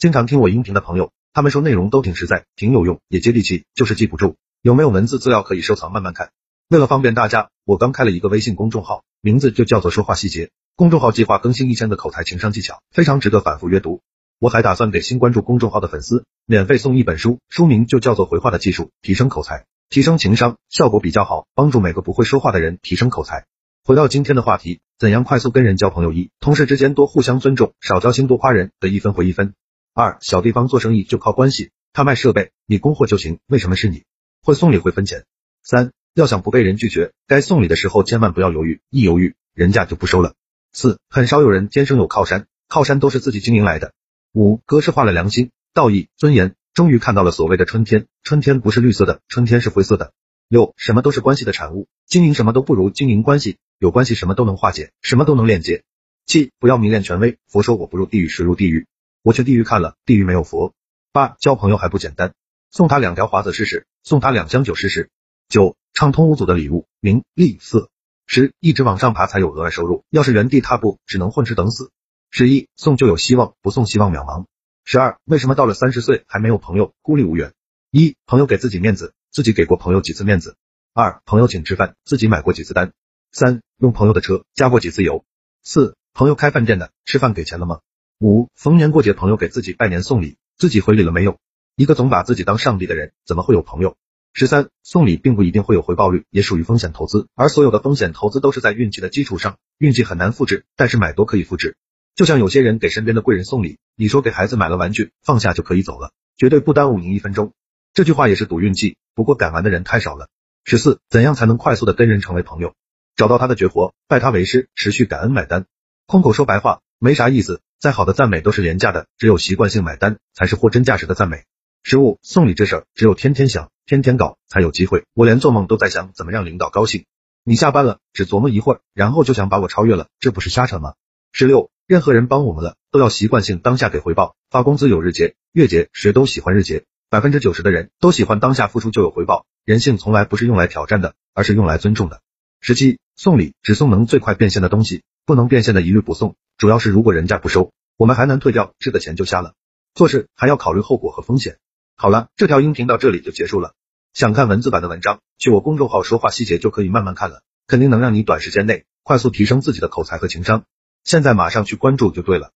经常听我音频的朋友，他们说内容都挺实在，挺有用，也接地气，就是记不住。有没有文字资料可以收藏慢慢看？为了方便大家，我刚开了一个微信公众号，名字就叫做说话细节。公众号计划更新一千个口才情商技巧，非常值得反复阅读。我还打算给新关注公众号的粉丝免费送一本书，书名就叫做回话的技术，提升口才，提升情商，效果比较好，帮助每个不会说话的人提升口才。回到今天的话题，怎样快速跟人交朋友？一、同事之间多互相尊重，少交心，多夸人，得一分回一分。二、小地方做生意就靠关系，他卖设备，你供货就行，为什么是你？会送礼会分钱。三、要想不被人拒绝，该送礼的时候千万不要犹豫，一犹豫，人家就不收了。四、很少有人天生有靠山，靠山都是自己经营来的。五、格式化了良心、道义、尊严，终于看到了所谓的春天。春天不是绿色的，春天是灰色的。六、什么都是关系的产物，经营什么都不如经营关系，有关系什么都能化解，什么都能链接。七、不要迷恋权威，佛说我不入地狱谁入地狱？我去地狱看了，地狱没有佛。八、交朋友还不简单，送他两条华子试试，送他两箱酒试试。九、畅通无阻的礼物，名利色。十、一直往上爬才有额外收入，要是原地踏步，只能混吃等死。十一送就有希望，不送希望渺茫。十二为什么到了三十岁还没有朋友，孤立无援？一朋友给自己面子，自己给过朋友几次面子？二朋友请吃饭，自己买过几次单？三用朋友的车加过几次油？四朋友开饭店的，吃饭给钱了吗？五逢年过节朋友给自己拜年送礼，自己回礼了没有？一个总把自己当上帝的人，怎么会有朋友？十三送礼并不一定会有回报率，也属于风险投资，而所有的风险投资都是在运气的基础上，运气很难复制，但是买多可以复制。就像有些人给身边的贵人送礼，你说给孩子买了玩具，放下就可以走了，绝对不耽误您一分钟。这句话也是赌运气，不过敢玩的人太少了。十四，怎样才能快速的跟人成为朋友？找到他的绝活，拜他为师，持续感恩买单。空口说白话没啥意思，再好的赞美都是廉价的，只有习惯性买单才是货真价实的赞美。十五，送礼这事儿，只有天天想，天天搞才有机会。我连做梦都在想怎么让领导高兴。你下班了，只琢磨一会儿，然后就想把我超越了，这不是瞎扯吗？十六。任何人帮我们了，都要习惯性当下给回报。发工资有日结、月结，谁都喜欢日结。百分之九十的人都喜欢当下付出就有回报。人性从来不是用来挑战的，而是用来尊重的。十七，送礼只送能最快变现的东西，不能变现的一律不送。主要是如果人家不收，我们还能退掉，这个钱就瞎了。做事还要考虑后果和风险。好了，这条音频到这里就结束了。想看文字版的文章，去我公众号说话细节就可以慢慢看了，肯定能让你短时间内快速提升自己的口才和情商。现在马上去关注就对了。